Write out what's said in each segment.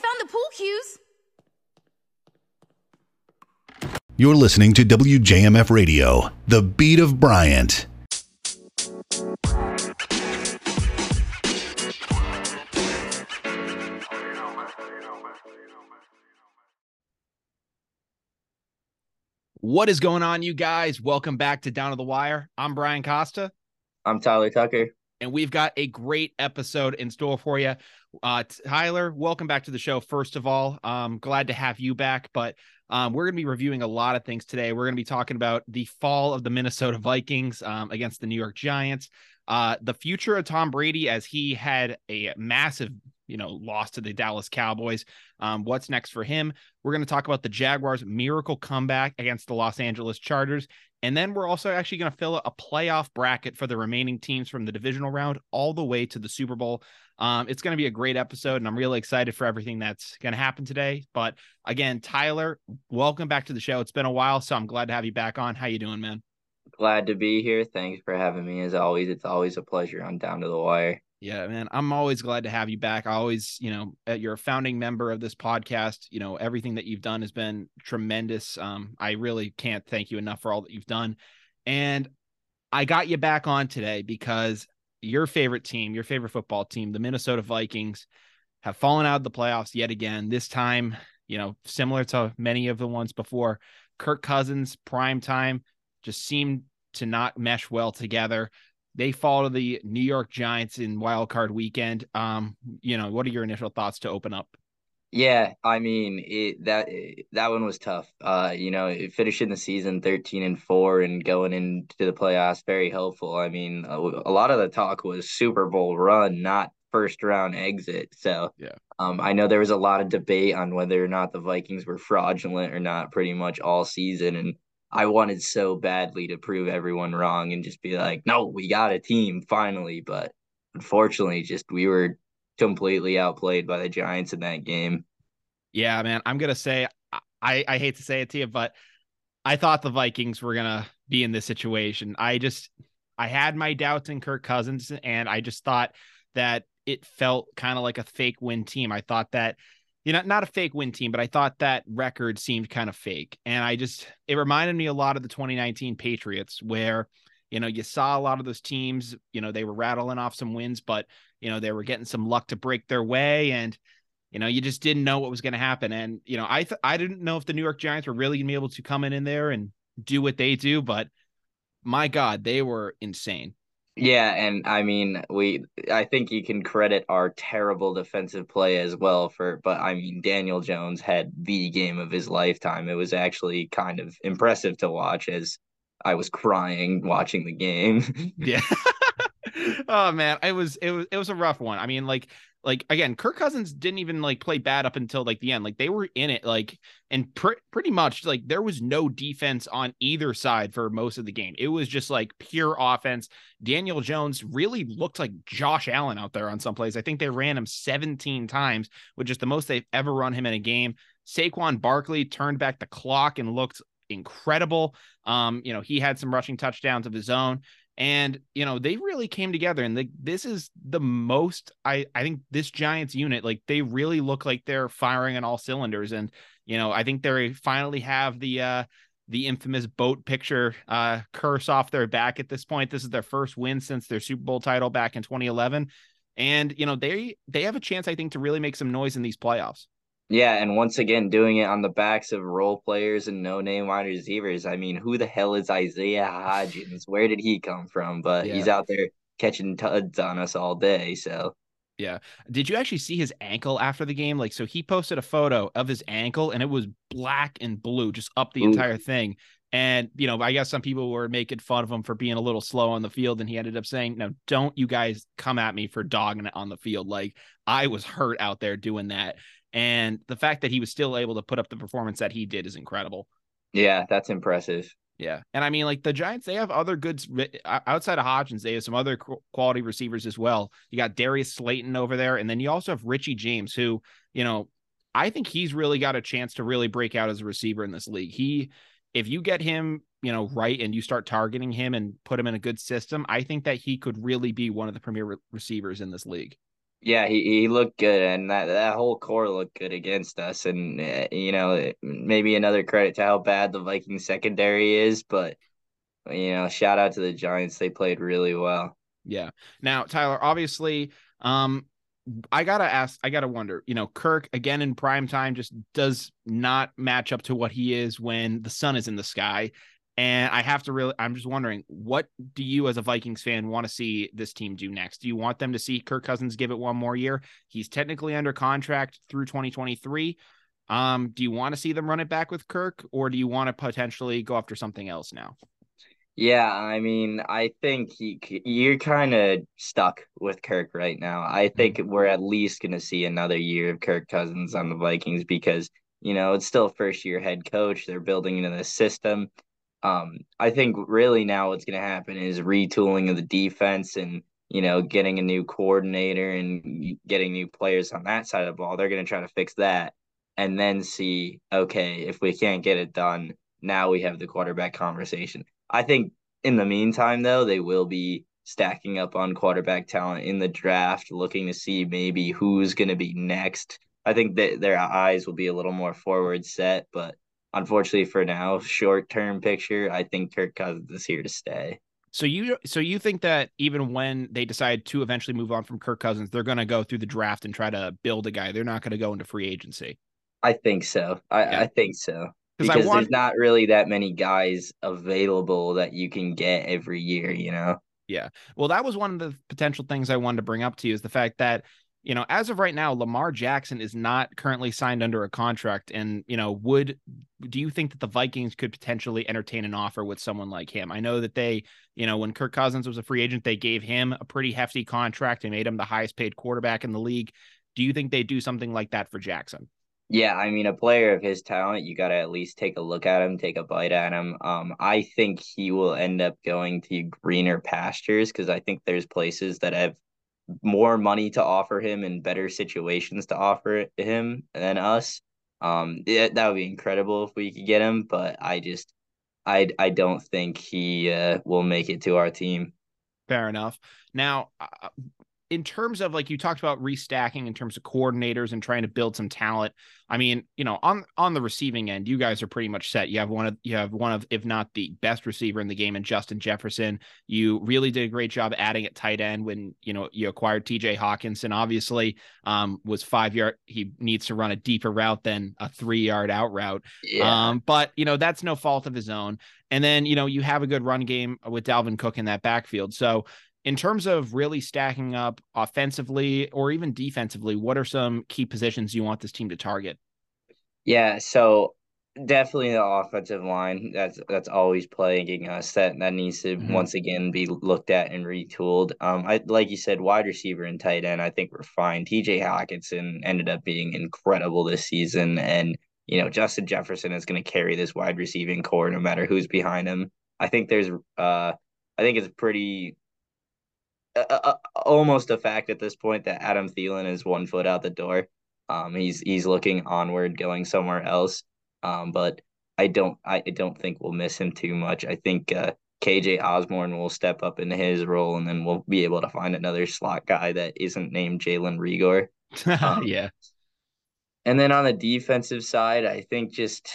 found the pool cues. You're listening to WJMF Radio, the beat of Bryant. What is going on, you guys? Welcome back to Down to the Wire. I'm Brian Costa. I'm Tyler Tucker. And we've got a great episode in store for you. Uh, Tyler, welcome back to the show. First of all, um, glad to have you back. But um, we're going to be reviewing a lot of things today. We're going to be talking about the fall of the Minnesota Vikings um, against the New York Giants, uh, the future of Tom Brady as he had a massive you know, loss to the Dallas Cowboys. Um, what's next for him? We're going to talk about the Jaguars' miracle comeback against the Los Angeles Chargers. And then we're also actually going to fill a playoff bracket for the remaining teams from the divisional round all the way to the Super Bowl. Um, it's going to be a great episode, and I'm really excited for everything that's going to happen today. But again, Tyler, welcome back to the show. It's been a while, so I'm glad to have you back on. How you doing, man? Glad to be here. Thanks for having me. As always, it's always a pleasure on Down to the Wire. Yeah, man. I'm always glad to have you back. I always, you know, uh, you're a founding member of this podcast. You know, everything that you've done has been tremendous. Um, I really can't thank you enough for all that you've done. And I got you back on today because your favorite team, your favorite football team, the Minnesota Vikings, have fallen out of the playoffs yet again. This time, you know, similar to many of the ones before. Kirk Cousins, prime time, just seemed to not mesh well together. They fall to the New York Giants in wild card weekend. Um, you know, what are your initial thoughts to open up? Yeah, I mean it, that that one was tough. Uh, you know, finishing the season thirteen and four and going into the playoffs very helpful. I mean, a, a lot of the talk was Super Bowl run, not first round exit. So yeah, um, I know there was a lot of debate on whether or not the Vikings were fraudulent or not, pretty much all season, and I wanted so badly to prove everyone wrong and just be like, no, we got a team finally. But unfortunately, just we were completely outplayed by the Giants in that game. Yeah, man. I'm gonna say I, I hate to say it to you, but I thought the Vikings were gonna be in this situation. I just I had my doubts in Kirk Cousins, and I just thought that it felt kind of like a fake win team. I thought that you know, not a fake win team, but I thought that record seemed kind of fake. And I just, it reminded me a lot of the 2019 Patriots, where, you know, you saw a lot of those teams, you know, they were rattling off some wins, but, you know, they were getting some luck to break their way. And, you know, you just didn't know what was going to happen. And, you know, I, th- I didn't know if the New York Giants were really going to be able to come in, in there and do what they do, but my God, they were insane. Yeah, and I mean, we I think you can credit our terrible defensive play as well for but I mean, Daniel Jones had the game of his lifetime. It was actually kind of impressive to watch as I was crying watching the game. yeah. oh man, it was it was it was a rough one. I mean, like like again, Kirk Cousins didn't even like play bad up until like the end. Like they were in it, like and pr- pretty much like there was no defense on either side for most of the game. It was just like pure offense. Daniel Jones really looked like Josh Allen out there on some plays. I think they ran him 17 times, which is the most they've ever run him in a game. Saquon Barkley turned back the clock and looked incredible. Um, you know, he had some rushing touchdowns of his own. And you know they really came together, and the, this is the most I I think this Giants unit like they really look like they're firing on all cylinders, and you know I think they finally have the uh the infamous boat picture uh curse off their back at this point. This is their first win since their Super Bowl title back in 2011, and you know they they have a chance I think to really make some noise in these playoffs. Yeah, and once again, doing it on the backs of role players and no name wide receivers. I mean, who the hell is Isaiah Hodgins? Where did he come from? But yeah. he's out there catching tuds on us all day. So, yeah. Did you actually see his ankle after the game? Like, so he posted a photo of his ankle and it was black and blue, just up the Ooh. entire thing. And, you know, I guess some people were making fun of him for being a little slow on the field. And he ended up saying, no, don't you guys come at me for dogging it on the field. Like, I was hurt out there doing that. And the fact that he was still able to put up the performance that he did is incredible. Yeah, that's impressive. Yeah. And I mean, like the Giants, they have other goods outside of Hodgins. They have some other quality receivers as well. You got Darius Slayton over there. And then you also have Richie James, who, you know, I think he's really got a chance to really break out as a receiver in this league. He, if you get him, you know, right and you start targeting him and put him in a good system, I think that he could really be one of the premier re- receivers in this league. Yeah, he, he looked good, and that, that whole core looked good against us. And uh, you know, maybe another credit to how bad the Vikings secondary is, but you know, shout out to the Giants; they played really well. Yeah. Now, Tyler, obviously, um, I gotta ask, I gotta wonder, you know, Kirk again in prime time just does not match up to what he is when the sun is in the sky. And I have to really, I'm just wondering, what do you as a Vikings fan want to see this team do next? Do you want them to see Kirk Cousins give it one more year? He's technically under contract through 2023. Um, do you want to see them run it back with Kirk, or do you want to potentially go after something else now? Yeah, I mean, I think he, you're kind of stuck with Kirk right now. I mm-hmm. think we're at least going to see another year of Kirk Cousins on the Vikings because, you know, it's still first year head coach. They're building into the system. Um, I think really now what's going to happen is retooling of the defense and, you know, getting a new coordinator and getting new players on that side of the ball. They're going to try to fix that and then see, okay, if we can't get it done, now we have the quarterback conversation. I think in the meantime, though, they will be stacking up on quarterback talent in the draft, looking to see maybe who's going to be next. I think that their eyes will be a little more forward set, but unfortunately for now, short term picture, I think Kirk Cousins is here to stay. So you so you think that even when they decide to eventually move on from Kirk Cousins, they're going to go through the draft and try to build a guy. They're not going to go into free agency. I think so. I, yeah. I think so because want... there's not really that many guys available that you can get every year, you know? Yeah. Well, that was one of the potential things I wanted to bring up to you is the fact that, you know, as of right now, Lamar Jackson is not currently signed under a contract. And, you know, would do you think that the Vikings could potentially entertain an offer with someone like him? I know that they, you know, when Kirk Cousins was a free agent, they gave him a pretty hefty contract and made him the highest paid quarterback in the league. Do you think they do something like that for Jackson? Yeah, I mean, a player of his talent, you got to at least take a look at him, take a bite at him. Um, I think he will end up going to greener pastures because I think there's places that have more money to offer him and better situations to offer him than us. Um, it, that would be incredible if we could get him, but I just, I, I don't think he uh, will make it to our team. Fair enough. Now, uh, in terms of like you talked about restacking in terms of coordinators and trying to build some talent i mean you know on on the receiving end you guys are pretty much set. You have one of you have one of if not the best receiver in the game in justin jefferson. You really did a great job adding at tight end when you know you acquired tj hockenson obviously um was five yard he needs to run a deeper route than a three yard out route. Yeah. um but you know that's no fault of his own. And then you know you have a good run game with dalvin cook in that backfield. So in terms of really stacking up offensively or even defensively, what are some key positions you want this team to target? Yeah, so definitely the offensive line. That's that's always plaguing us. That that needs to mm-hmm. once again be looked at and retooled. Um, I like you said, wide receiver and tight end. I think we're fine. T.J. Hockenson ended up being incredible this season, and you know Justin Jefferson is going to carry this wide receiving core no matter who's behind him. I think there's uh, I think it's pretty almost a fact at this point that Adam Thielen is one foot out the door. Um, he's he's looking onward, going somewhere else. Um, but I don't I don't think we'll miss him too much. I think uh, KJ Osborn will step up into his role, and then we'll be able to find another slot guy that isn't named Jalen Reagor. Um, yeah. And then on the defensive side, I think just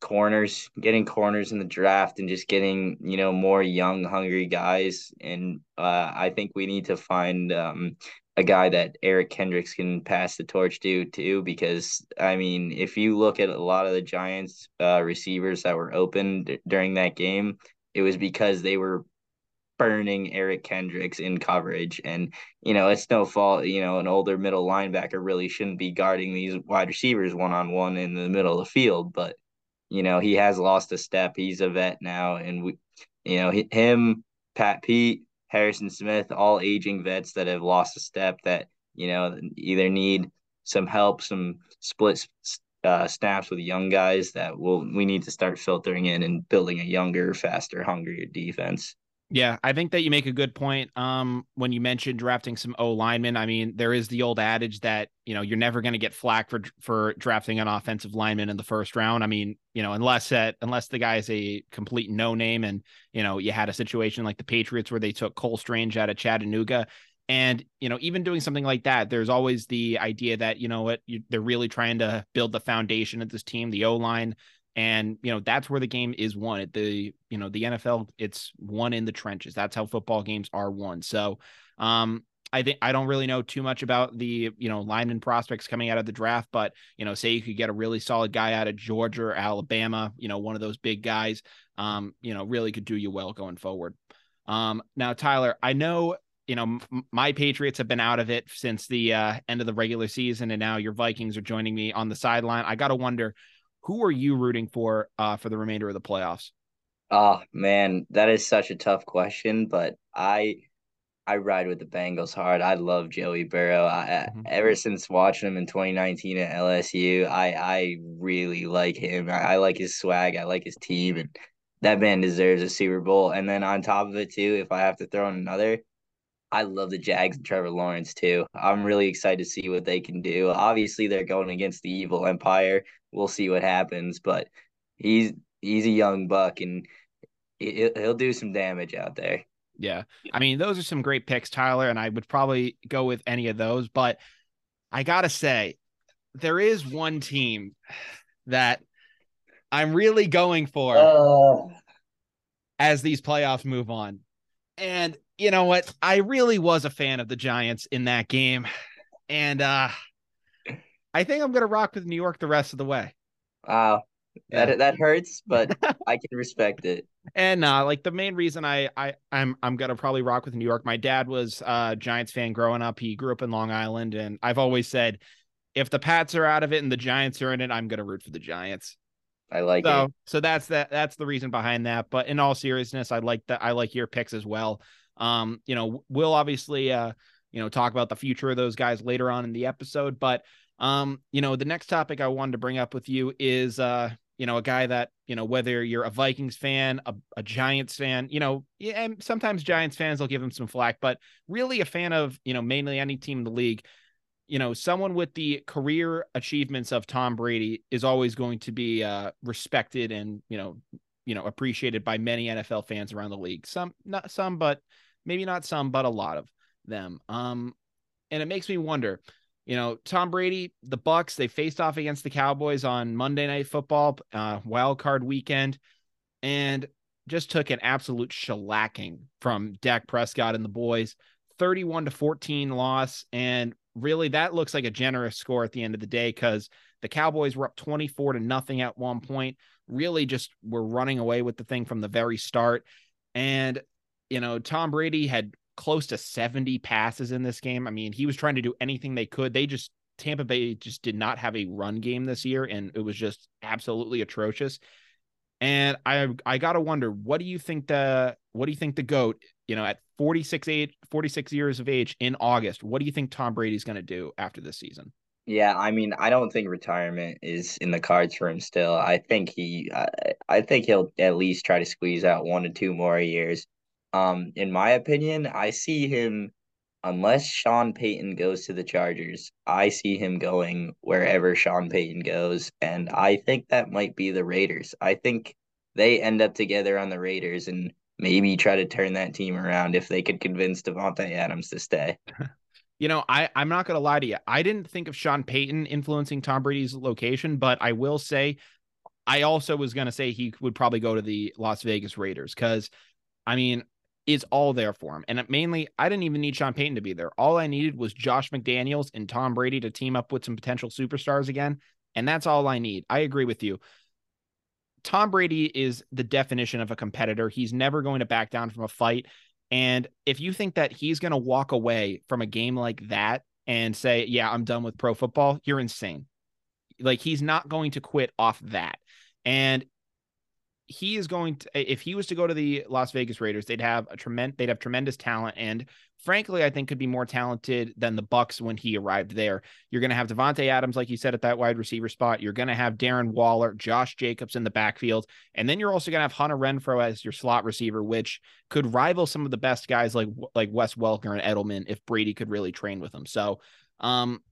corners, getting corners in the draft and just getting, you know, more young, hungry guys. And uh, I think we need to find um, a guy that Eric Kendricks can pass the torch to, too, because, I mean, if you look at a lot of the Giants uh, receivers that were open d- during that game, it was because they were burning Eric Kendricks in coverage. And, you know, it's no fault, you know, an older middle linebacker really shouldn't be guarding these wide receivers one on one in the middle of the field. But you know, he has lost a step. He's a vet now, and we, you know, him, Pat Pete, Harrison Smith, all aging vets that have lost a step that you know either need some help, some split uh, snaps with young guys that will we need to start filtering in and building a younger, faster, hungrier defense. Yeah, I think that you make a good point. Um, when you mentioned drafting some O linemen, I mean, there is the old adage that you know you're never going to get flack for for drafting an offensive lineman in the first round. I mean, you know, unless that unless the guy is a complete no name, and you know you had a situation like the Patriots where they took Cole Strange out of Chattanooga. And, you know, even doing something like that, there's always the idea that, you know what, you, they're really trying to build the foundation of this team, the O line. And, you know, that's where the game is won. At the, you know, the NFL, it's won in the trenches. That's how football games are won. So, um, I think I don't really know too much about the you know lineman prospects coming out of the draft, but you know, say you could get a really solid guy out of Georgia or Alabama, you know, one of those big guys, um, you know, really could do you well going forward. Um, now, Tyler, I know you know my Patriots have been out of it since the uh, end of the regular season, and now your Vikings are joining me on the sideline. I got to wonder, who are you rooting for uh, for the remainder of the playoffs? Oh man, that is such a tough question, but I I ride with the Bengals hard. I love Joey Burrow. I, mm-hmm. ever since watching him in 2019 at LSU, I I really like him. I, I, like his swag. I like his team, and that man deserves a Super Bowl. And then on top of it too, if I have to throw in another, I love the Jags and Trevor Lawrence too. I'm really excited to see what they can do. Obviously, they're going against the evil empire. We'll see what happens, but he's he's a young buck and he'll he'll do some damage out there. Yeah. I mean, those are some great picks, Tyler, and I would probably go with any of those. But I got to say, there is one team that I'm really going for uh... as these playoffs move on. And you know what? I really was a fan of the Giants in that game. And uh I think I'm gonna rock with New York the rest of the way. Wow. Yeah. That that hurts, but I can respect it. And uh, like the main reason I I I'm I'm gonna probably rock with New York. My dad was a Giants fan growing up. He grew up in Long Island, and I've always said, if the Pats are out of it and the Giants are in it, I'm gonna root for the Giants. I like so, it. So that's that. That's the reason behind that. But in all seriousness, I like that. I like your picks as well. Um, you know, we'll obviously uh, you know, talk about the future of those guys later on in the episode. But um, you know, the next topic I wanted to bring up with you is uh, you know, a guy that, you know, whether you're a Vikings fan, a, a Giants fan, you know, and sometimes Giants fans will give him some flack, but really a fan of, you know, mainly any team in the league, you know, someone with the career achievements of Tom Brady is always going to be uh, respected and, you know, you know, appreciated by many NFL fans around the league. Some, not some, but maybe not some, but a lot of them. Um, and it makes me wonder, you know, Tom Brady, the Bucs, they faced off against the Cowboys on Monday Night Football, uh, wild card weekend, and just took an absolute shellacking from Dak Prescott and the boys, 31 to 14 loss. And really, that looks like a generous score at the end of the day because the Cowboys were up 24 to nothing at one point, really just were running away with the thing from the very start. And, you know, Tom Brady had close to 70 passes in this game. I mean, he was trying to do anything they could. They just Tampa Bay just did not have a run game this year and it was just absolutely atrocious. And I I got to wonder what do you think the what do you think the goat, you know, at 46 age 46 years of age in August, what do you think Tom Brady's going to do after this season? Yeah, I mean, I don't think retirement is in the cards for him still. I think he I, I think he'll at least try to squeeze out one to two more years. Um, in my opinion, I see him unless Sean Payton goes to the Chargers, I see him going wherever Sean Payton goes, and I think that might be the Raiders. I think they end up together on the Raiders and maybe try to turn that team around if they could convince Davante Adams to stay. You know, I I'm not gonna lie to you. I didn't think of Sean Payton influencing Tom Brady's location, but I will say, I also was gonna say he would probably go to the Las Vegas Raiders because, I mean, is all there for him. And uh, mainly, I didn't even need Sean Payton to be there. All I needed was Josh McDaniels and Tom Brady to team up with some potential superstars again. And that's all I need. I agree with you. Tom Brady is the definition of a competitor. He's never going to back down from a fight. And if you think that he's going to walk away from a game like that and say, Yeah, I'm done with pro football, you're insane. Like he's not going to quit off that. And he is going to if he was to go to the Las Vegas Raiders, they'd have a tremendous they'd have tremendous talent and frankly, I think could be more talented than the Bucs when he arrived there. You're going to have Davante Adams like you said at that wide receiver spot. You're going to have Darren Waller, Josh Jacobs in the backfield, and then you're also going to have Hunter Renfrow as your slot receiver, which could rival some of the best guys like like Wes Welker and Edelman if Brady could really train with them. So, um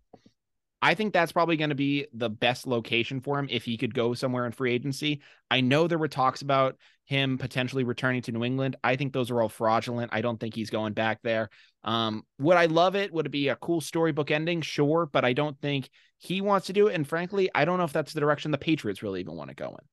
I think that's probably going to be the best location for him if he could go somewhere in free agency. I know there were talks about him potentially returning to New England. I think those are all fraudulent. I don't think he's going back there. Um, would I love it? Would it be a cool storybook ending? Sure, but I don't think he wants to do it. And frankly, I don't know if that's the direction the Patriots really even want to go in.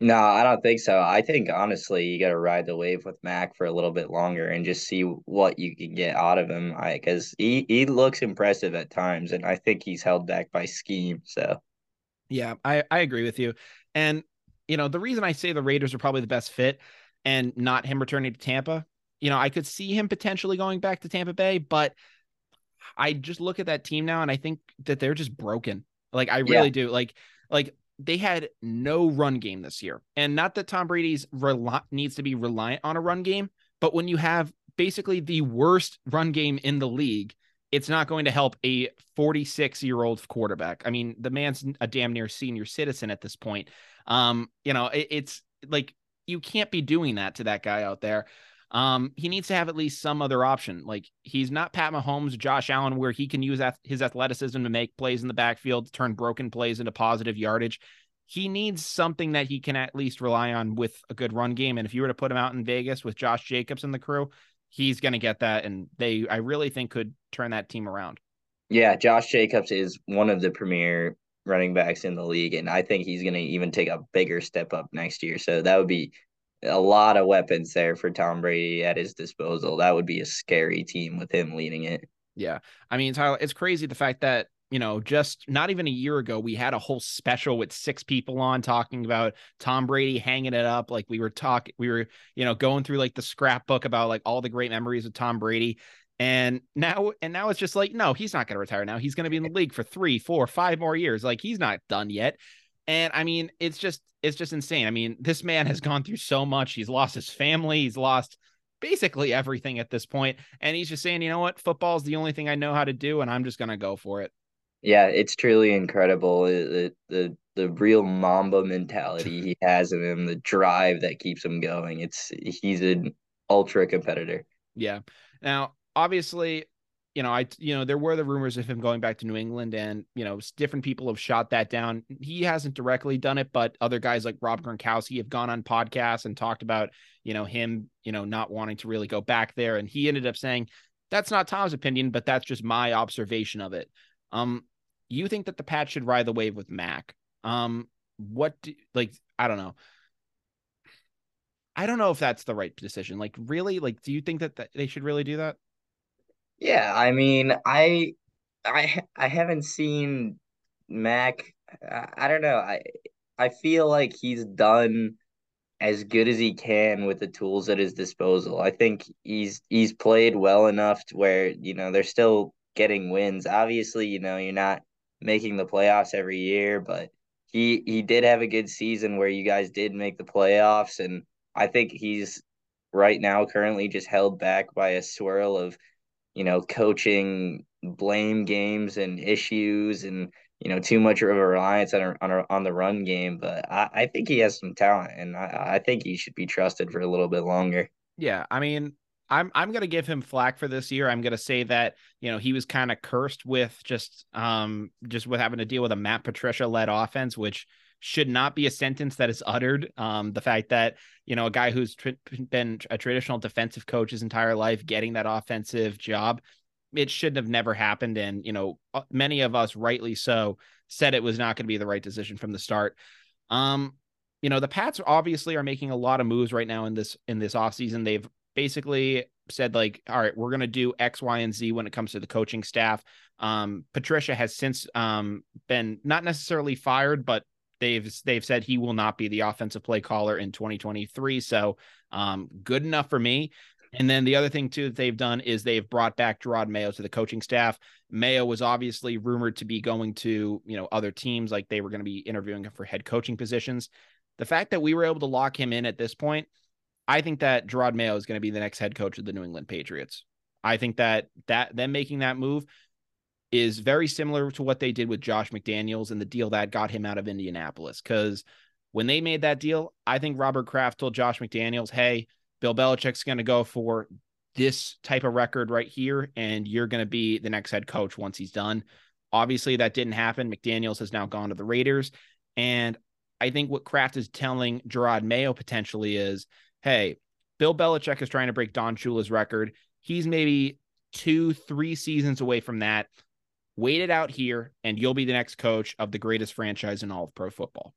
No, I don't think so. I think honestly, you got to ride the wave with Mac for a little bit longer and just see what you can get out of him. I because he he looks impressive at times, and I think he's held back by scheme. So, yeah, I I agree with you. And you know the reason I say the Raiders are probably the best fit, and not him returning to Tampa. You know, I could see him potentially going back to Tampa Bay, but I just look at that team now and I think that they're just broken. Like I really yeah. do. Like like they had no run game this year. And not that Tom Brady's rel- needs to be reliant on a run game, but when you have basically the worst run game in the league, it's not going to help a 46 year old quarterback. I mean, the man's a damn near senior citizen at this point. Um, you know, it, it's like you can't be doing that to that guy out there. Um, he needs to have at least some other option. Like he's not Pat Mahomes, Josh Allen, where he can use his athleticism to make plays in the backfield, turn broken plays into positive yardage. He needs something that he can at least rely on with a good run game. And if you were to put him out in Vegas with Josh Jacobs and the crew, he's going to get that. And they, I really think, could turn that team around. Yeah, Josh Jacobs is one of the premier running backs in the league, and I think he's going to even take a bigger step up next year. So that would be a lot of weapons there for Tom Brady at his disposal. That would be a scary team with him leading it. Yeah. I mean, Tyler, it's crazy the fact that, you know, just not even a year ago, we had a whole special with six people on talking about Tom Brady hanging it up. Like we were talking, we were, you know, going through like the scrapbook about like all the great memories of Tom Brady. And now, and now it's just like, no, he's not going to retire now. He's going to be in the league for three, four, five more years. Like he's not done yet. And I mean, it's just it's just insane. I mean, this man has gone through so much. He's lost his family, he's lost basically everything at this point, and he's just saying, "You know what? Football is the only thing I know how to do and I'm just going to go for it." Yeah, it's truly incredible. Uh, the the the real Mamba mentality he has in him, the drive that keeps him going. It's he's an ultra competitor. Yeah. Now, obviously, you know, I, you know, there were the rumors of him going back to New England, and you know, different people have shot that down. He hasn't directly done it, but other guys like Rob Gronkowski have gone on podcasts and talked about, you know, him, you know, not wanting to really go back there, and he ended up saying that's not Tom's opinion, but that's just my observation of it. Um, you think that the Pats should ride the wave with Mac? Um, what, do, like, I don't know. I don't know if that's the right decision. Like, really, like, do you think that, that they should really do that? Yeah, I mean, I I I haven't seen Mac. I, I don't know. I I feel like he's done as good as he can with the tools at his disposal. I think he's he's played well enough to where, you know, they're still getting wins. Obviously, you know, you're not making the playoffs every year, but he he did have a good season where you guys did make the playoffs and I think he's right now currently just held back by a swirl of you know, coaching blame games and issues and you know too much of a reliance on on, on the run game. But I, I think he has some talent, and I, I think he should be trusted for a little bit longer. Yeah, I mean, I'm I'm gonna give him flack for this year. I'm gonna say that you know he was kind of cursed with just um just with having to deal with a Matt Patricia led offense, which should not be a sentence that is uttered. Um, the fact that you know a guy who's tr- been a traditional defensive coach his entire life getting that offensive job, it shouldn't have never happened. And you know, uh, many of us, rightly so, said it was not going to be the right decision from the start. Um, you know, the Pats obviously are making a lot of moves right now in this in this offseason. They've basically said like, all right, we're going to do X, Y, and Z when it comes to the coaching staff. Um, Patricia has since um, been not necessarily fired, but they've they've said he will not be the offensive play caller in 2023. So um, good enough for me. And then the other thing too that they've done is they've brought back Jerod Mayo to the coaching staff. Mayo was obviously rumored to be going to you know other teams, like they were going to be interviewing him for head coaching positions. The fact that we were able to lock him in at this point, I think that Jerod Mayo is going to be the next head coach of the New England Patriots. I think that that them making that move is very similar to what they did with Josh McDaniels and the deal that got him out of Indianapolis. Because when they made that deal, I think Robert Kraft told Josh McDaniels, hey, Bill Belichick's going to go for this type of record right here, and you're going to be the next head coach once he's done. Obviously, that didn't happen. McDaniels has now gone to the Raiders. And I think what Kraft is telling Jerod Mayo potentially is hey, Bill Belichick is trying to break Don Shula's record. He's maybe two, three seasons away from that. Wait it out here, and you'll be the next coach of the greatest franchise in all of pro football.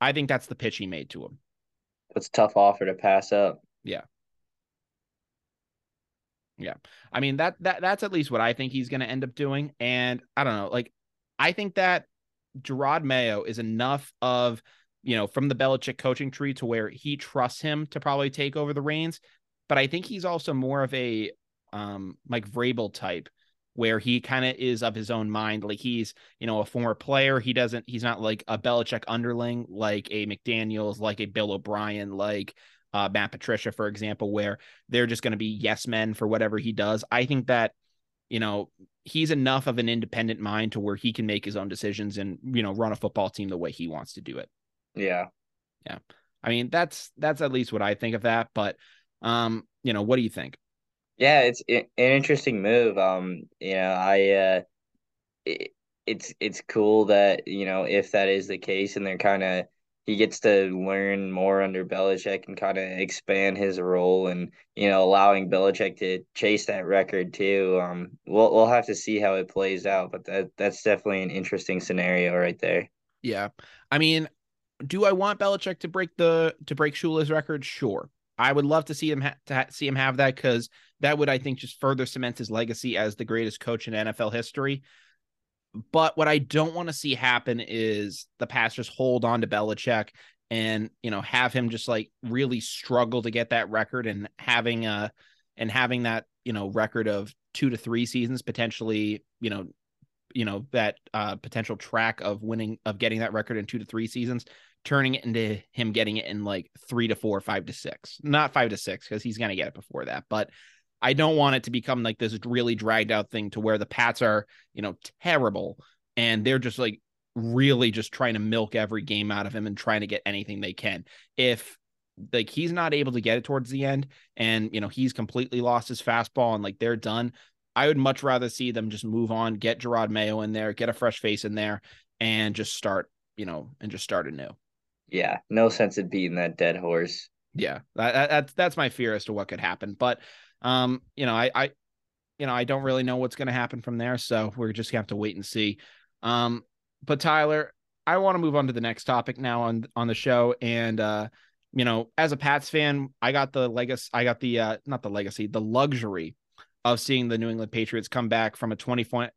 I think that's the pitch he made to him. It's a tough offer to pass up. Yeah. Yeah. I mean that that that's at least what I think he's going to end up doing and I don't know, like I think that Jerod Mayo is enough of, you know, from the Belichick coaching tree to where he trusts him to probably take over the reins, but I think he's also more of a um Mike Vrabel type where he kind of is of his own mind. Like he's, you know, a former player. He doesn't, he's not like a Belichick underling, like a McDaniels, like a Bill O'Brien, like uh, Matt Patricia, for example, where they're just going to be yes men for whatever he does. I think that, you know, he's enough of an independent mind to where he can make his own decisions and, you know, run a football team the way he wants to do it. Yeah. Yeah. I mean, that's, that's at least what I think of that. But, um, you know, what do you think? Yeah, it's an interesting move. Um, you know, I uh, it, it's it's cool that you know if that is the case, and they're kind of he gets to learn more under Belichick and kind of expand his role, and you know, allowing Belichick to chase that record too. Um, we'll we'll have to see how it plays out, but that that's definitely an interesting scenario right there. Yeah, I mean, do I want Belichick to break the to break Shula's record? Sure. I would love to see him ha- to ha- see him have that because that would I think just further cement his legacy as the greatest coach in NFL history. But what I don't want to see happen is the Pastors hold on to Belichick and you know have him just like really struggle to get that record and having uh and having that you know record of two to three seasons potentially you know you know that uh potential track of winning of getting that record in two to three seasons turning it into him getting it in like three to four, five to six, not five to six, because he's going to get it before that. But I don't want it to become like this really dragged out thing to where the Pats are, you know, terrible and they're just like really just trying to milk every game out of him and trying to get anything they can. If like he's not able to get it towards the end and you know he's completely lost his fastball and like they're done, I would much rather see them just move on, get Jerod Mayo in there, get a fresh face in there, and just start, you know, and just start anew yeah, no sense in beating that dead horse. Yeah, that, that's that's my fear as to what could happen. But um, you know, I I you know, I don't really know what's going to happen from there, so we're just to have to wait and see. Um, but Tyler, I want to move on to the next topic now on on the show and uh you know, as a Pats fan, I got the legacy I got the uh not the legacy, the luxury of seeing the New England Patriots come back from a 20 point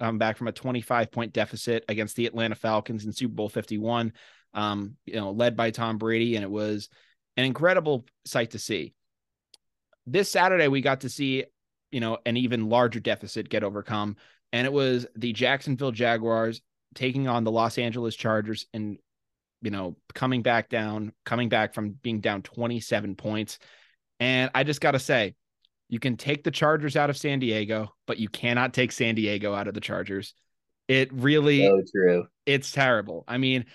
um, back from a 25 point deficit against the Atlanta Falcons in Super Bowl 51 um, you know, led by Tom Brady, and it was an incredible sight to see. This Saturday, we got to see, you know, an even larger deficit get overcome, and it was the Jacksonville Jaguars taking on the Los Angeles Chargers and, you know, coming back down, coming back from being down 27 points. And I just got to say, you can take the Chargers out of San Diego, but you cannot take San Diego out of the Chargers. It really, so true. It's terrible. I mean,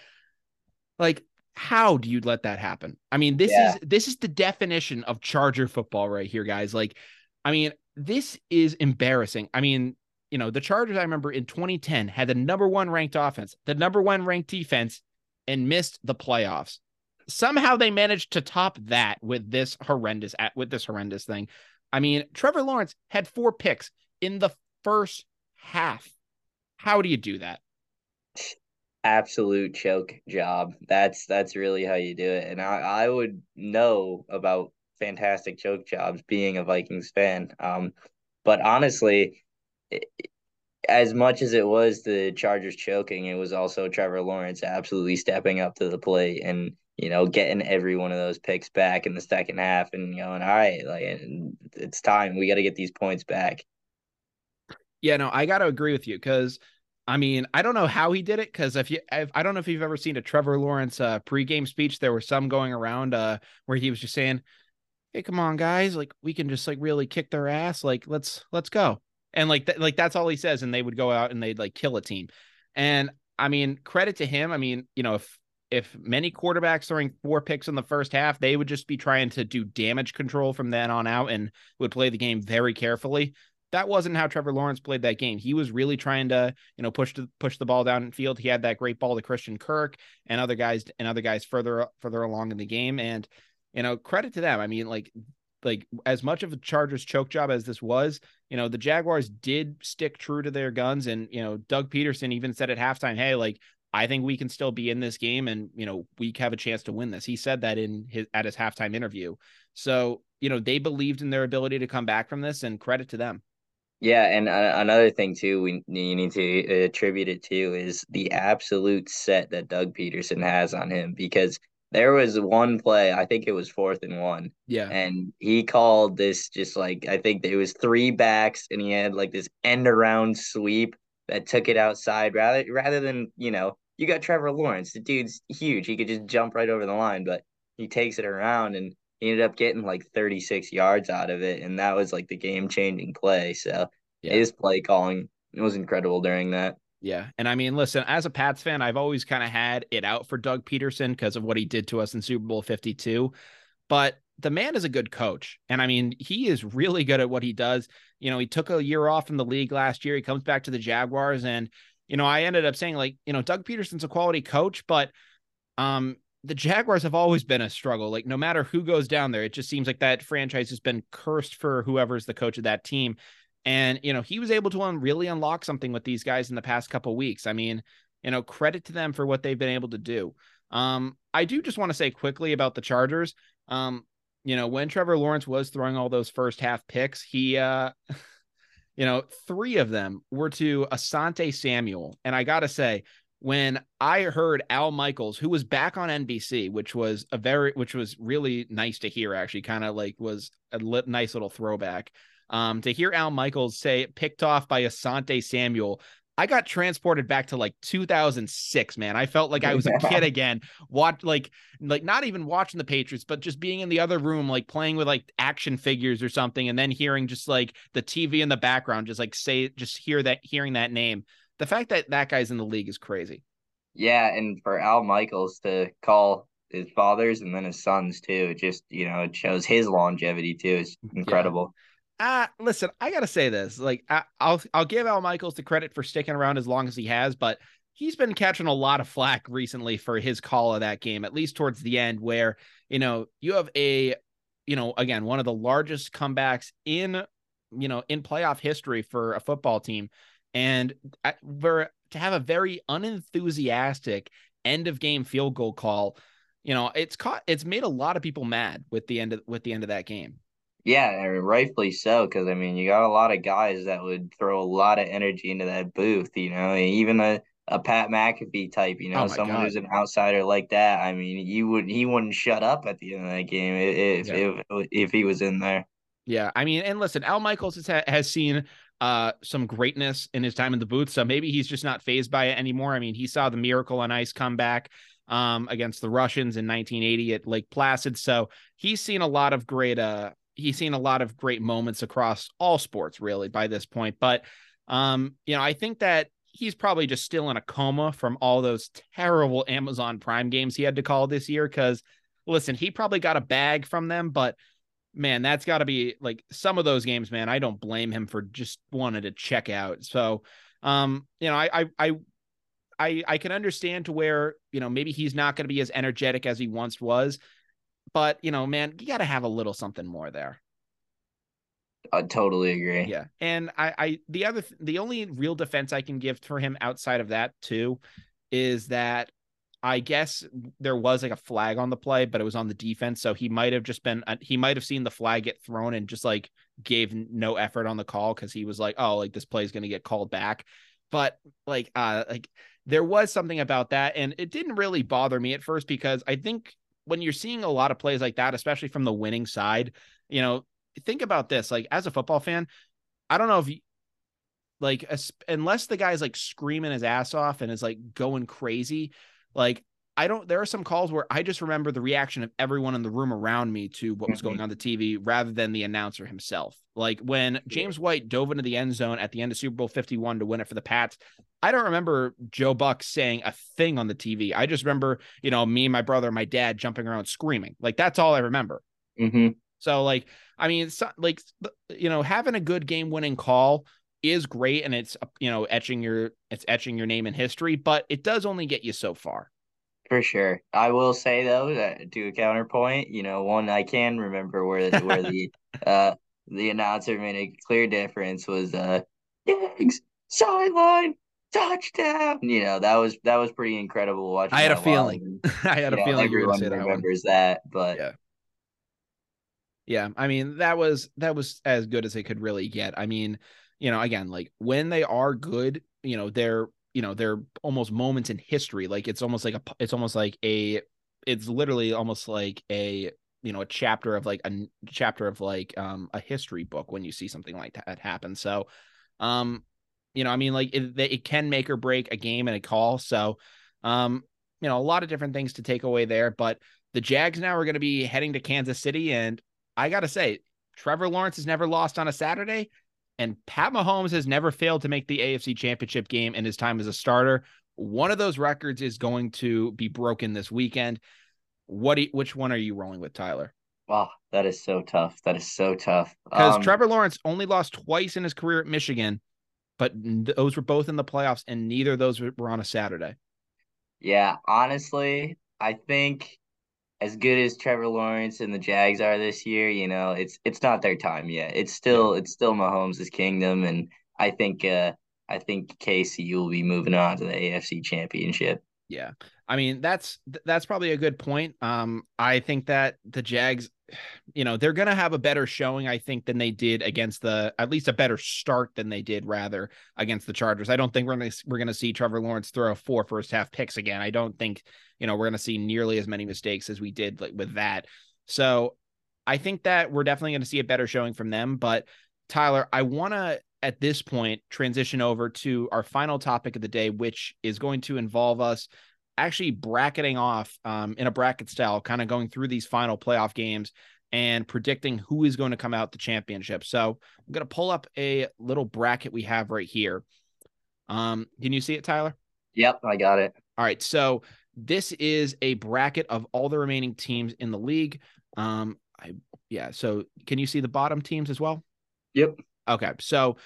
like, how do you let that happen? I mean, this yeah. is this is the definition of Charger football right here, guys. Like, I mean, this is embarrassing. I mean, you know, the Chargers, I remember in 2010 had the number one ranked offense, the number one ranked defense, and missed the playoffs. Somehow they managed to top that with this horrendous with this horrendous thing. I mean, Trevor Lawrence had four picks in the first half. How do you do that? Absolute choke job. That's that's really how you do it. And I, I would know about fantastic choke jobs being a Vikings fan. Um, but honestly, it, as much as it was the Chargers choking, it was also Trevor Lawrence absolutely stepping up to the plate and you know getting every one of those picks back in the second half and going, all right, like it's time. We got to get these points back. Yeah, no, I got to agree with you because I mean, I don't know how he did it because if you, if, I don't know if you've ever seen a Trevor Lawrence uh, pregame speech. There were some going around uh, where he was just saying, "Hey, come on, guys! Like we can just like really kick their ass. Like let's let's go." And like th- like that's all he says, and they would go out and they'd like kill a team. And I mean, credit to him. I mean, you know, if if many quarterbacks throwing four picks in the first half, they would just be trying to do damage control from then on out and would play the game very carefully. That wasn't how Trevor Lawrence played that game. He was really trying to, you know, push the push the ball down in field. He had that great ball to Christian Kirk and other guys and other guys further further along in the game. And you know, credit to them. I mean, like like as much of a Chargers choke job as this was, you know, the Jaguars did stick true to their guns. And, you know, Doug Pederson even said at halftime, hey, like, I think we can still be in this game and, you know, we have a chance to win this. He said that in his at his halftime interview. So, you know, they believed in their ability to come back from this and credit to them. Yeah, and uh, another thing too, we you need to attribute it to is the absolute set that Doug Pederson has on him because there was one play, I think it was fourth and one. Yeah. And he called this just like I think it was three backs and he had like this end around sweep that took it outside rather rather than, you know, you got Trevor Lawrence. The dude's huge. He could just jump right over the line, but he takes it around and he ended up getting like 36 yards out of it. And that was like the game changing play. So yeah. his play calling was incredible during that. Yeah. And I mean, listen, as a Pats fan, I've always kind of had it out for Doug Pederson because of what he did to us in Super Bowl 52. But the man is a good coach. And I mean, he is really good at what he does. You know, he took a year off in the league last year. He comes back to the Jaguars. And, you know, I ended up saying, like, you know, Doug Pederson's a quality coach, but um, the Jaguars have always been a struggle. Like, no matter who goes down there, it just seems like that franchise has been cursed for whoever's the coach of that team. And, you know, he was able to un- really unlock something with these guys in the past couple weeks. I mean, you know, credit to them for what they've been able to do. Um, I do just want to say quickly about the Chargers. Um, you know, when Trevor Lawrence was throwing all those first half picks, he, uh, you know, three of them were to Asante Samuel. And I got to say, when I heard Al Michaels, who was back on NBC, which was a very, which was really nice to hear, actually, kind of like was a li- nice little throwback. Um, to hear Al Michaels say picked off by Asante Samuel, I got transported back to like 2006, man. I felt like I was a kid again. Watch like like not even watching the Patriots, but just being in the other room, like playing with like action figures or something, and then hearing just like the TV in the background, just like say, just hear that, hearing that name. The fact that that guy's in the league is crazy. Yeah, and for Al Michaels to call his fathers and then his sons too, just you know it shows his longevity too. It's incredible. Yeah uh listen, I gotta say this. Like, I, will I'll give Al Michaels the credit for sticking around as long as he has, but he's been catching a lot of flack recently for his call of that game, at least towards the end, where you know you have a, you know, again one of the largest comebacks in, you know, in playoff history for a football team, and for to have a very unenthusiastic end of game field goal call, you know, it's caught, it's made a lot of people mad with the end of with the end of that game. Yeah, and rightfully so. Because I mean, you got a lot of guys that would throw a lot of energy into that booth. You know, even a, a Pat McAfee type. You know, oh someone God. who's an outsider like that. I mean, you would he wouldn't shut up at the end of that game if yeah. if, if he was in there. Yeah, I mean, and listen, Al Michaels has, has seen uh some greatness in his time in the booth, so maybe he's just not fazed by it anymore. I mean, he saw the Miracle on Ice come back um against the Russians in 1980 at Lake Placid, so he's seen a lot of great uh he's seen a lot of great moments across all sports really by this point. But um, you know, I think that he's probably just still in a coma from all those terrible Amazon Prime games he had to call this year. Cause listen, he probably got a bag from them, but man, that's got to be like some of those games, man. I don't blame him for just wanting to check out. So, um, you know, I, I, I, I, I can understand to where, you know, maybe he's not going to be as energetic as he once was. But you know, man, you got to have a little something more there. I totally agree. Yeah, and I, I, the other, the only real defense I can give for him outside of that too, is that I guess there was like a flag on the play, but it was on the defense, so he might have just been, uh, he might have seen the flag get thrown and just like gave no effort on the call because he was like, oh, like this play is going to get called back. But like, uh, like there was something about that, and it didn't really bother me at first because I think when you're seeing a lot of plays like that, especially from the winning side, you know, think about this. Like as a football fan, I don't know if you, like unless the guy's like screaming his ass off and is like going crazy, like I don't. There are some calls where I just remember the reaction of everyone in the room around me to what was going mm-hmm. on the TV, rather than the announcer himself. Like when James White dove into the end zone at the end of Super Bowl Fifty One to win it for the Pats. I don't remember Joe Buck saying a thing on the TV. I just remember, you know, me, my brother, my dad jumping around screaming. Like that's all I remember. Mm-hmm. So like, I mean, it's like you know, having a good game winning call is great, and it's you know etching your it's etching your name in history, but it does only get you so far. For sure, I will say though that to a counterpoint, you know, one I can remember where where the uh the announcer made a clear difference was uh Jags sideline touchdown. You know, that was that was pretty incredible watching. I had a feeling. I had a know, feeling everyone remembers that, that, but yeah. Yeah, I mean that was that was as good as they could really get. I mean, you know, again, like when they are good, you know, they're you know they're almost moments in history. Like it's almost like a it's almost like a it's literally almost like a you know a chapter of like a chapter of like um a history book when you see something like that happen. So, um, you know, I mean, like it, it can make or break a game and a call. So, um, you know, a lot of different things to take away there. But the Jags now are going to be heading to Kansas City, and I got to say, Trevor Lawrence has never lost on a Saturday, and Pat Mahomes has never failed to make the AFC Championship game in his time as a starter. One of those records is going to be broken this weekend. What? You, which one are you rolling with, Tyler? Wow, that is so tough. That is so tough. Because um, Trevor Lawrence only lost twice in his career at Michigan, but those were both in the playoffs, and neither of those were on a Saturday. Yeah, honestly, I think as good as Trevor Lawrence and the Jags are this year, you know, it's it's not their time yet. It's still it's still Mahomes' kingdom, and I think uh I think KC will be moving on to the AFC Championship. Yeah, I mean that's that's probably a good point. Um, I think that the Jags, you know, they're gonna have a better showing, I think, than they did against the at least a better start than they did rather against the Chargers. I don't think we're gonna we're gonna see Trevor Lawrence throw four first half picks again. I don't think you know we're gonna see nearly as many mistakes as we did like with that. So I think that we're definitely gonna see a better showing from them. But Tyler, I wanna at this point transition over to our final topic of the day, which is going to involve us actually bracketing off um, in a bracket style, kind of going through these final playoff games and predicting who is going to come out the championship. So I'm going to pull up a little bracket we have right here. Um, can you see it, Tyler? Yep, I got it. All right. So this is a bracket of all the remaining teams in the league. Um, I yeah. So can you see the bottom teams as well? Yep. Okay. So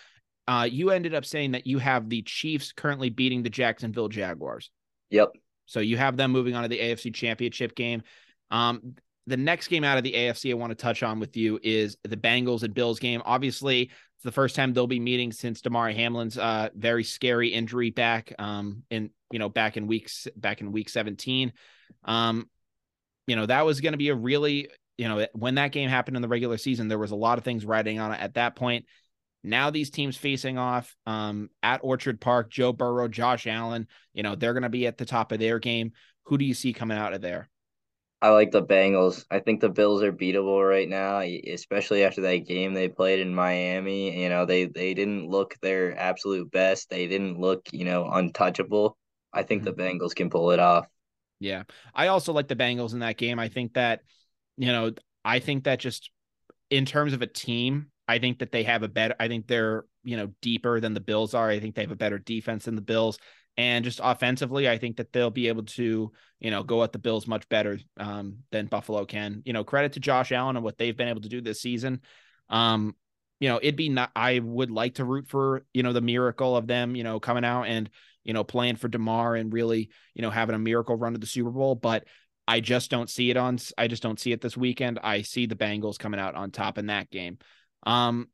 uh, you ended up saying that you have the Chiefs currently beating the Jacksonville Jaguars. Yep. So you have them moving on to the AFC Championship game. Um, the next game out of the AFC I want to touch on with you is the Bengals and Bills game. Obviously, it's the first time they'll be meeting since Damar Hamlin's uh, very scary injury back um, in you know back in weeks back in week 17. Um, you know that was going to be a really you know when that game happened in the regular season, there was a lot of things riding on it at that point. Now these teams facing off um, at Orchard Park, Joe Burrow, Josh Allen, you know, they're going to be at the top of their game. Who do you see coming out of there? I like the Bengals. I think the Bills are beatable right now, especially after that game they played in Miami. You know, they they didn't look their absolute best. They didn't look, you know, untouchable. I think mm-hmm. the Bengals can pull it off. Yeah. I also like the Bengals in that game. I think that, you know, I think that just in terms of a team, I think that they have a better. I think they're you know deeper than the Bills are. I think they have a better defense than the Bills, and just offensively, I think that they'll be able to you know go at the Bills much better um, than Buffalo can. You know, credit to Josh Allen and what they've been able to do this season. Um, you know, it'd be not. I would like to root for you know the miracle of them you know coming out and you know playing for Damar and really you know having a miracle run to the Super Bowl, but. I just don't see it on. I just don't see it this weekend. I see the Bengals coming out on top in that game. Um,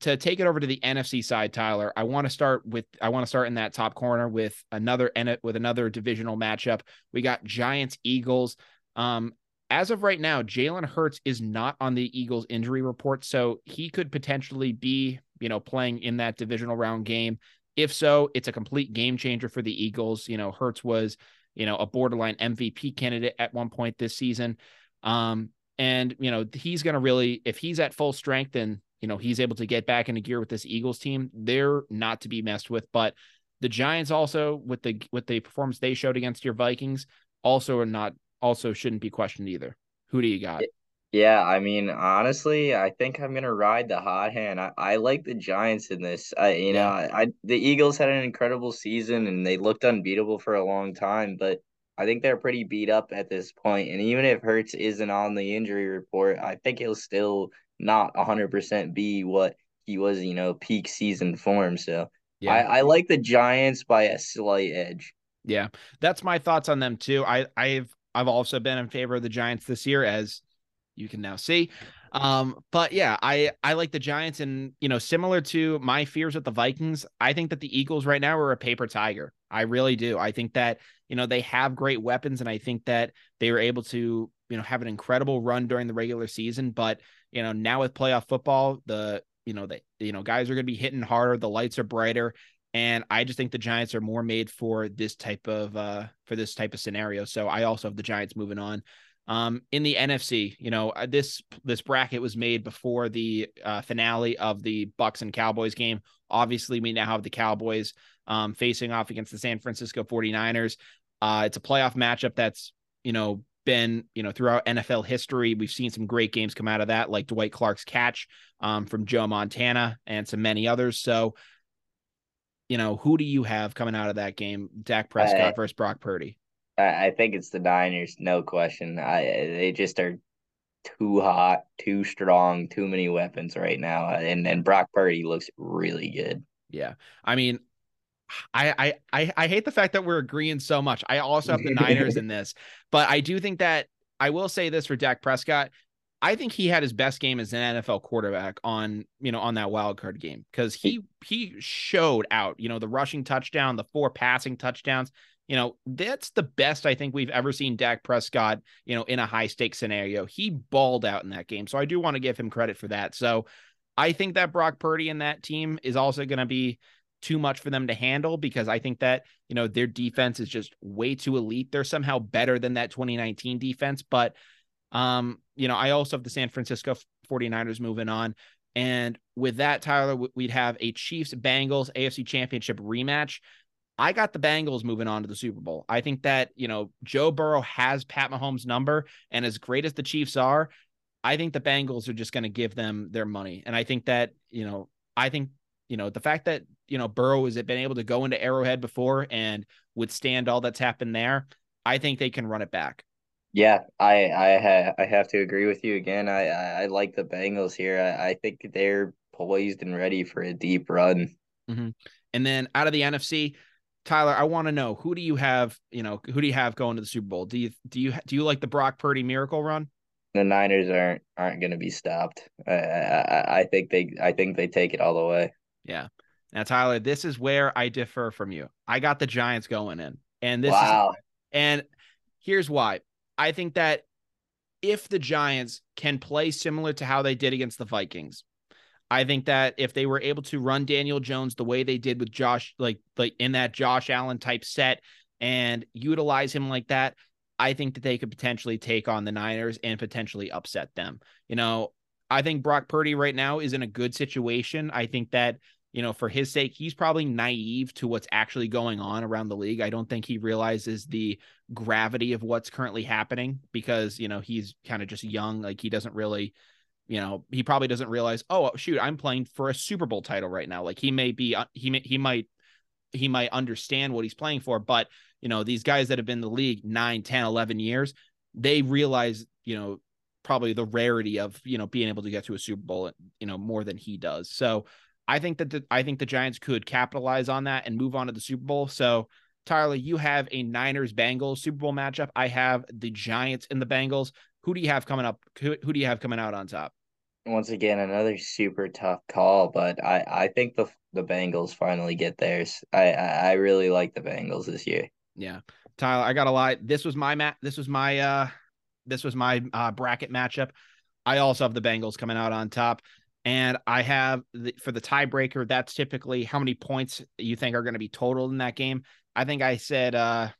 to take it over to the NFC side, Tyler, I want to start with I want to start in that top corner with another with another divisional matchup. We got Giants Eagles. Um, as of right now, Jalen Hurts is not on the Eagles injury report, so he could potentially be, you know, playing in that divisional round game. If so, it's a complete game changer for the Eagles. You know, Hurts was, you know, a borderline MVP candidate at one point this season. Um, and, you know, he's going to really, if he's at full strength and, you know, he's able to get back into gear with this Eagles team, they're not to be messed with. But the Giants also, with the, with the performance they showed against your Vikings, also are not, also shouldn't be questioned either. Who do you got? Yeah, I mean, honestly, I think I'm gonna ride the hot hand. I, I like the Giants in this. I, you know, I the Eagles had an incredible season and they looked unbeatable for a long time, but I think they're pretty beat up at this point, and even if Hurts isn't on the injury report, I think he'll still not 100% be what he was, you know, peak season form. So yeah. I, I like the Giants by a slight edge. Yeah, that's my thoughts on them too. I I've I've also been in favor of the Giants this year, as you can now see. Um, but yeah, I I like the Giants, and you know, similar to my fears with the Vikings, I think that the Eagles right now are a paper tiger. I really do. I think that you know they have great weapons, and I think that they were able to you know have an incredible run during the regular season. But you know, now with playoff football, the you know, they, you know, guys are going to be hitting harder. The lights are brighter. And I just think the Giants are more made for this type of, uh, for this type of scenario. So I also have the Giants moving on. Um, in the NFC, you know, uh, this, this bracket was made before the uh, finale of the Bucs and Cowboys game. Obviously, we now have the Cowboys um, facing off against the San Francisco 49ers. Uh, it's a playoff matchup that's, you know, been, you know, throughout NFL history. We've seen some great games come out of that, like Dwight Clark's catch um, from Joe Montana and some many others. So, you know, who do you have coming out of that game? Dak Prescott versus Brock Purdy. I think it's the Niners, no question. I they just are too hot, too strong, too many weapons right now, uh, and and Brock Purdy looks really good. Yeah, I mean, I, I I hate the fact that we're agreeing so much. I also have the Niners in this, but I do think that I will say this for Dak Prescott. I think he had his best game as an NFL quarterback on, you know, on that wild card game because he he showed out, you know, the rushing touchdown, the four passing touchdowns. You know, that's the best I think we've ever seen Dak Prescott, you know, in a high stakes scenario. He balled out in that game. So I do want to give him credit for that. So I think that Brock Purdy and that team is also going to be too much for them to handle because I think that, you know, their defense is just way too elite. They're somehow better than that 2019 defense. But, um, you know, I also have the San Francisco 49ers moving on. And with that, Tyler, we'd have a Chiefs Bengals AFC Championship rematch. I got the Bengals moving on to the Super Bowl. I think that, you know, Joe Burrow has Pat Mahomes' number. And as great as the Chiefs are, I think the Bengals are just going to give them their money. And I think that, you know, I think you know, the fact that, you know, Burrow has been able to go into Arrowhead before and withstand all that's happened there, I think they can run it back. Yeah, I I ha- I have to agree with you again. I I, I like the Bengals here. I, I think they're poised and ready for a deep run. Mm-hmm. And then out of the NFC, Tyler, I want to know who do you have? You know, who do you have going to the Super Bowl? Do you do you do you like the Brock Purdy miracle run? The Niners aren't aren't going to be stopped. I, I I think they I think they take it all the way. Yeah. Now, Tyler, this is where I differ from you. I got the Giants going in. And this wow. is and here's why. I think that if the Giants can play similar to how they did against the Vikings, I think that if they were able to run Daniel Jones the way they did with Josh, like like in that Josh Allen type set and utilize him like that, I think that they could potentially take on the Niners and potentially upset them. You know, I think Brock Purdy right now is in a good situation. I think that, you know, for his sake, he's probably naive to what's actually going on around the league. I don't think he realizes the gravity of what's currently happening because, you know, he's kind of just young. Like he doesn't really, you know, he probably doesn't realize, oh, shoot, I'm playing for a Super Bowl title right now. Like he may be, uh, he may, he might, he might understand what he's playing for. But, you know, these guys that have been in the league 9, 10, 11 years, they realize, you know, probably the rarity of you know being able to get to a Super Bowl, you know, more than he does. So I think that the, I think the Giants could capitalize on that and move on to the Super Bowl. So Tyler, you have a Niners Bengals Super Bowl matchup. I have the Giants and the Bengals. Who do you have coming up? Who, who do you have coming out on top? Once again, another super tough call, but I I think the the Bengals finally get theirs. I I, I really like the Bengals this year. Yeah, Tyler, I got to lie. This was my mat. This was my uh this was my uh, bracket matchup. I also have the Bengals coming out on top. And I have the, for the tiebreaker, that's typically how many points you think are going to be total in that game. I think I said, uh,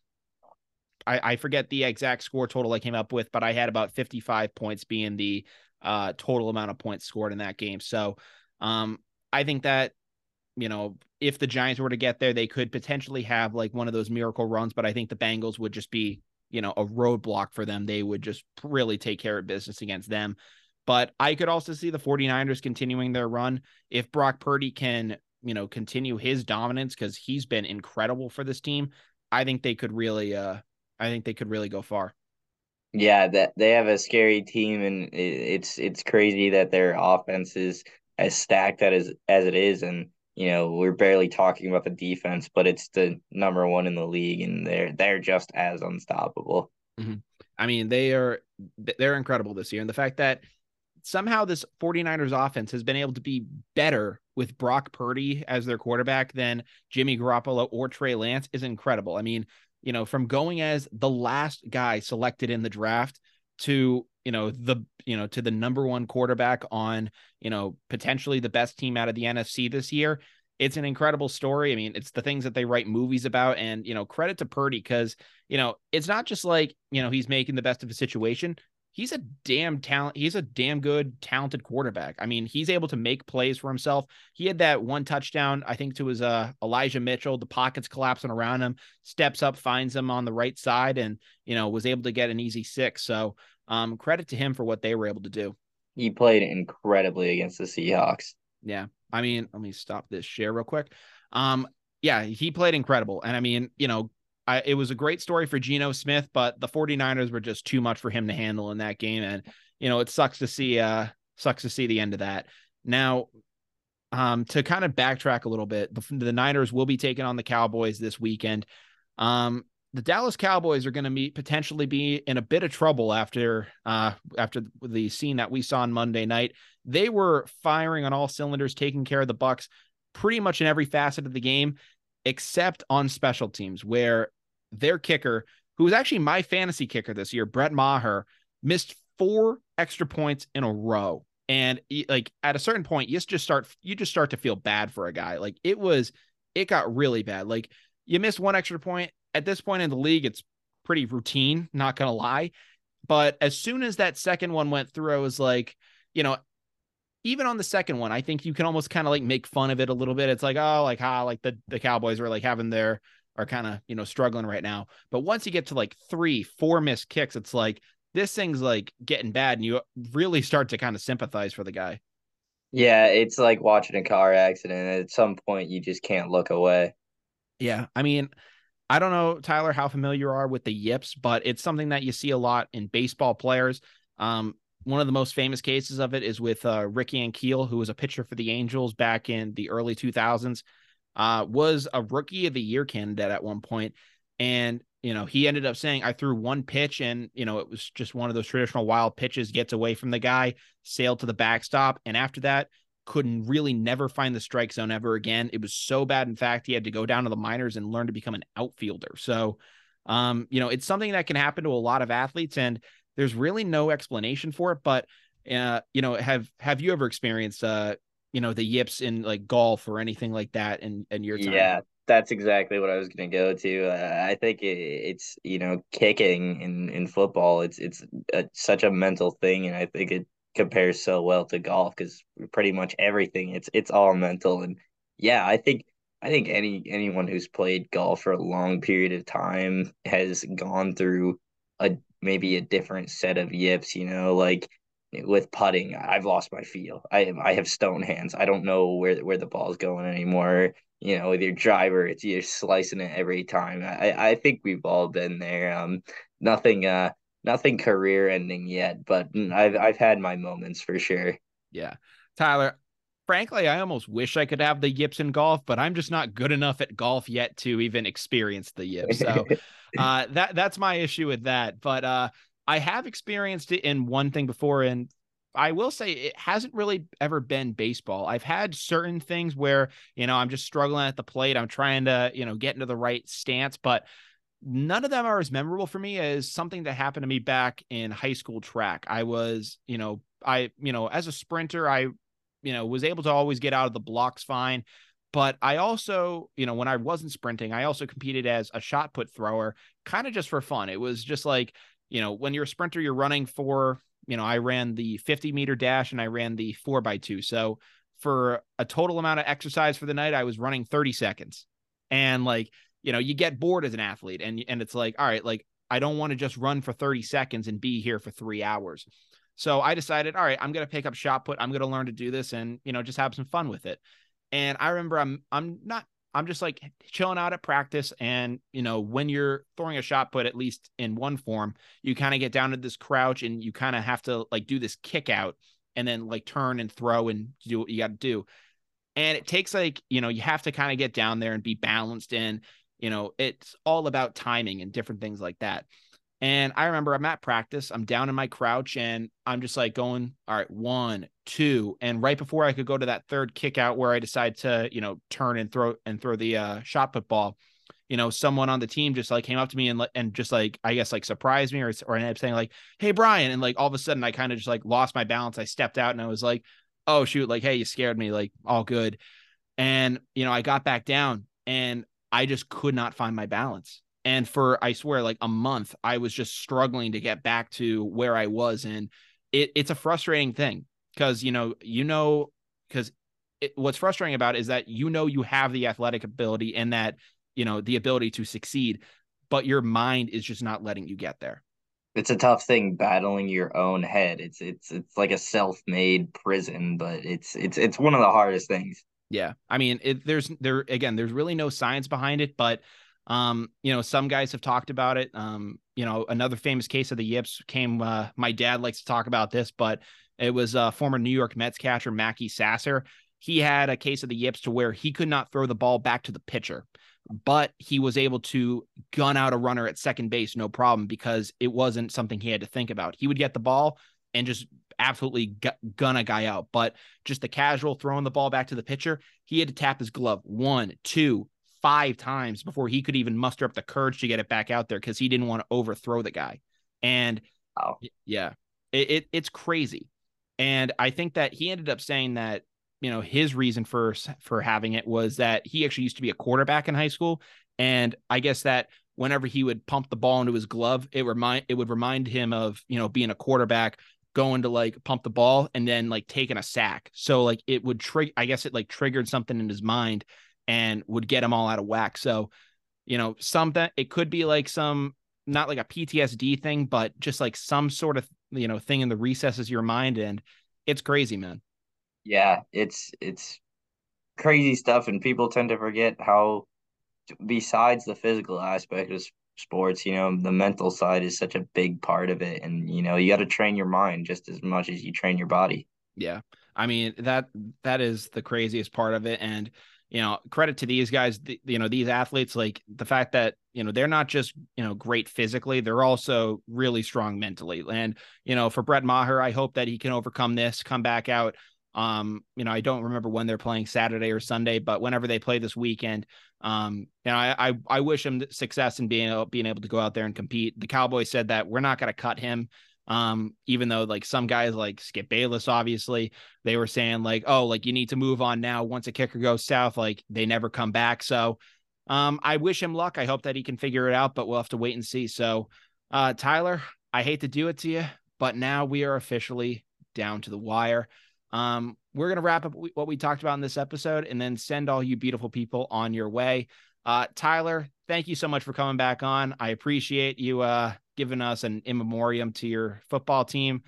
I, I forget the exact score total I came up with, but I had about 55 points being the uh, total amount of points scored in that game. So um, I think that, you know, if the Giants were to get there, they could potentially have like one of those miracle runs, but I think the Bengals would just be you know, a roadblock for them. They would just really take care of business against them. But I could also see the 49ers continuing their run. If Brock Purdy can, you know, continue his dominance because he's been incredible for this team, I think they could really uh I think they could really go far. Yeah, that they have a scary team, and it's it's crazy that their offense is as stacked as as it is, and you know we're barely talking about the defense, but it's the number one in the league, and they're they're just as unstoppable. Mm-hmm. I mean, they are they're incredible this year, and the fact that somehow this 49ers offense has been able to be better with Brock Purdy as their quarterback than Jimmy Garoppolo or Trey Lance is incredible. I mean, you know, from going as the last guy selected in the draft to, you know, the, you know, to the number one quarterback on, you know, potentially the best team out of the NFC this year. It's an incredible story. I mean, it's the things that they write movies about. And, you know, credit to Purdy because, you know, it's not just like, you know, he's making the best of a situation he's a damn talent. He's a damn good, talented quarterback. I mean, he's able to make plays for himself. He had that one touchdown, I think, to his uh, Elijah Mitchell. The pockets collapsing around him, steps up, finds him on the right side, and you know was able to get an easy six. So, um, credit to him for what they were able to do. He played incredibly against the Seahawks. Yeah, I mean, let me stop this share real quick. Um, yeah, he played incredible, and I mean, you know, I, it was a great story for Geno Smith, but the 49ers were just too much for him to handle in that game. And, you know, it sucks to see, uh, sucks to see the end of that. Now, um, to kind of backtrack a little bit, the, the Niners will be taking on the Cowboys this weekend. Um, the Dallas Cowboys are going to meet potentially be in a bit of trouble after uh after the scene that we saw on Monday night. They were firing on all cylinders, taking care of the Bucs pretty much in every facet of the game except on special teams, where their kicker, who was actually my fantasy kicker this year, Brett Maher, missed four extra points in a row. And like at a certain point, you just start you just start to feel bad for a guy. Like it was, it got really bad. Like you miss one extra point at this point in the league, it's pretty routine, not gonna lie. But as soon as that second one went through, I was like, you know, even on the second one, I think you can almost kind of like make fun of it a little bit. It's like, oh, like how like the the Cowboys are like having their are kind of you know struggling right now. But once you get to like three, four missed kicks, it's like this thing's like getting bad, and you really start to kind of sympathize for the guy. Yeah, it's like watching a car accident. At some point, you just can't look away. Yeah, I mean, I don't know, Tyler, how familiar you are with the yips, but it's something that you see a lot in baseball players. Um, one of the most famous cases of it is with uh, Ricky Ankiel, who was a pitcher for the Angels back in the early 2000s. Uh, was a rookie of the year candidate at one point, and you know he ended up saying, "I threw one pitch, and you know it was just one of those traditional wild pitches, gets away from the guy, sailed to the backstop, and after that." Couldn't really never find the strike zone ever again. It was so bad. In fact, he had to go down to the minors and learn to become an outfielder. So, um, you know, it's something that can happen to a lot of athletes. And there's really no explanation for it, but uh, you know, have have you ever experienced uh, you know, the yips in like golf or anything like that in in your time? Yeah, that's exactly what I was going to go to. Uh, I think it, it's you know kicking in in football. It's it's a, such a mental thing, and I think it compares so well to golf because pretty much everything it's it's all mental. And yeah, I think I think any anyone who's played golf for a long period of time has gone through a maybe a different set of yips, you know, like with putting, I've lost my feel. I I have stone hands. I don't know where where the ball's going anymore. You know, with your driver, it's you're slicing it every time. I I think we've all been there. Um, nothing uh nothing career ending yet, but I've I've had my moments for sure. Yeah, Tyler. Frankly, I almost wish I could have the yips in golf, but I'm just not good enough at golf yet to even experience the yips. So uh, that that's my issue with that. But uh, I have experienced it in one thing before, and I will say it hasn't really ever been baseball. I've had certain things where you know I'm just struggling at the plate. I'm trying to you know get into the right stance, but none of them are as memorable for me as something that happened to me back in high school track. I was you know I you know as a sprinter I you know was able to always get out of the blocks fine but I also, you know, when I wasn't sprinting, I also competed as a shot put thrower, kind of just for fun. It was just like, you know, when you're a sprinter, you're running for, you know, I ran the 50 meter dash and I ran the four by two. So for a total amount of exercise for the night, I was running 30 seconds. And like, you know, you get bored as an athlete and and it's like, all right, like I don't want to just run for 30 seconds and be here for 3 hours. So I decided, all right, I'm going to pick up shot put. I'm going to learn to do this and, you know, just have some fun with it. And I remember I'm I'm not I'm just like chilling out at practice. And, you know, when you're throwing a shot put, at least in one form, you kind of get down to this crouch and you kind of have to like do this kick out and then like turn and throw and do what you got to do. And it takes like, you know, you have to kind of get down there and be balanced and, you know, it's all about timing and different things like that. And I remember I'm at practice, I'm down in my crouch, and I'm just like going, all right, one, two. And right before I could go to that third kick out where I decide to, you know, turn and throw and throw the uh, shot put ball, you know, someone on the team just like came up to me and and just like I guess like surprised me or or ended up saying like, "Hey Brian," and like all of a sudden I kind of just like lost my balance. I stepped out and I was like, "Oh shoot!" Like, "Hey, you scared me." Like, all good. And you know, I got back down and I just could not find my balance and for i swear like a month i was just struggling to get back to where i was and it, it's a frustrating thing because you know you know because what's frustrating about is that you know you have the athletic ability and that you know the ability to succeed but your mind is just not letting you get there. It's a tough thing battling your own head. It's it's it's like a self-made prison but it's it's it's one of the hardest things. Yeah. I mean it, there's there again there's really no science behind it but um, you know, some guys have talked about it. Um, you know, another famous case of the yips came. Uh, my dad likes to talk about this, but it was uh, former New York Mets catcher Mackey Sasser. He had a case of the yips to where he could not throw the ball back to the pitcher, but he was able to gun out a runner at second base, no problem, because it wasn't something he had to think about. He would get the ball and just absolutely gun a guy out. But just the casual throwing the ball back to the pitcher, he had to tap his glove one, two, five times before he could even muster up the courage to get it back out there because he didn't want to overthrow the guy. And oh. yeah, it, it, it's crazy. And I think that he ended up saying that you know his reason for for having it was that he actually used to be a quarterback in high school, and I guess that whenever he would pump the ball into his glove, it remind it would remind him of you know being a quarterback going to like pump the ball and then like taking a sack. So like it would trigger I guess it like triggered something in his mind and would get them all out of whack. So, you know, something it could be like some not like a PTSD thing, but just like some sort of you know thing in the recesses of your mind, and it's crazy, man. Yeah, it's it's crazy stuff, and people tend to forget how, besides the physical aspect of sports, you know, the mental side is such a big part of it, and you know, you got to train your mind just as much as you train your body. Yeah, I mean that that is the craziest part of it, and you know, credit to these guys, you know, these athletes, like the fact that, you know, they're not just, you know, great physically, they're also really strong mentally. And, you know, for Brett Maher, I hope that he can overcome this, come back out. Um, you know, I don't remember when they're playing Saturday or Sunday, but whenever they play this weekend, um, you know, I, I, I wish him success in being being able to go out there and compete. The Cowboys said that we're not going to cut him. Um, even though like some guys like Skip Bayless, obviously, they were saying like, oh, like you need to move on now. Once a kicker goes south, like they never come back. So um, I wish him luck. I hope that he can figure it out, but we'll have to wait and see. So uh Tyler, I hate to do it to you, but now we are officially down to the wire. Um, we're gonna wrap up what we talked about in this episode and then send all you beautiful people on your way. Uh, Tyler, thank you so much for coming back on. I appreciate you uh given us an in memoriam to your football team.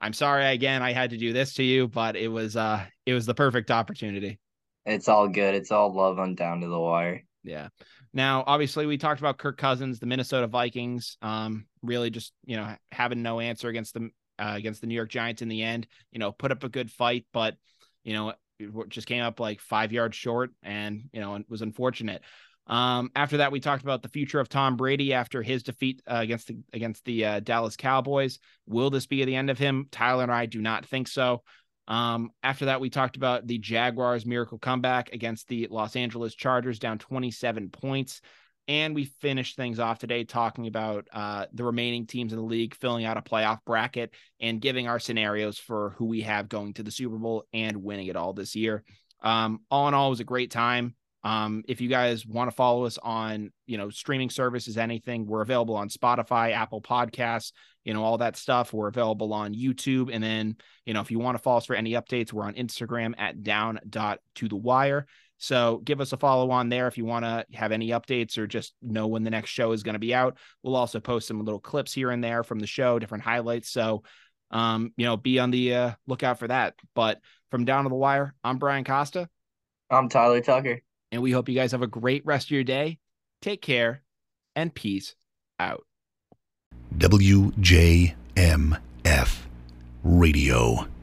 I'm sorry again I had to do this to you, but it was uh it was the perfect opportunity. It's all good. It's all love on down to the wire. Yeah. Now, obviously, we talked about Kirk Cousins, the Minnesota Vikings, um, really just you know having no answer against the uh, against the New York Giants in the end. You know, put up a good fight, but you know, it just came up like five yards short, and you know, it was unfortunate. Um, after that, we talked about the future of Tom Brady after his defeat uh, against the against the uh, Dallas Cowboys. Will this be the end of him? Tyler and I do not think so. Um, after that, we talked about the Jaguars' miracle comeback against the Los Angeles Chargers, down 27 points. And we finished things off today talking about uh, the remaining teams in the league, filling out a playoff bracket, and giving our scenarios for who we have going to the Super Bowl and winning it all this year. Um, all in all, it was a great time. Um, if you guys want to follow us on, you know, streaming services, anything, we're available on Spotify, Apple Podcasts, you know, all that stuff. We're available on YouTube. And then, you know, if you want to follow us for any updates, we're on Instagram at down dot to the wire. So give us a follow on there if you want to have any updates or just know when the next show is going to be out. We'll also post some little clips here and there from the show, different highlights. So, um, you know, be on the uh, lookout for that. But from down to the wire, I'm Brian Costa. I'm Tyler Tucker. And we hope you guys have a great rest of your day. Take care and peace out. WJMF Radio.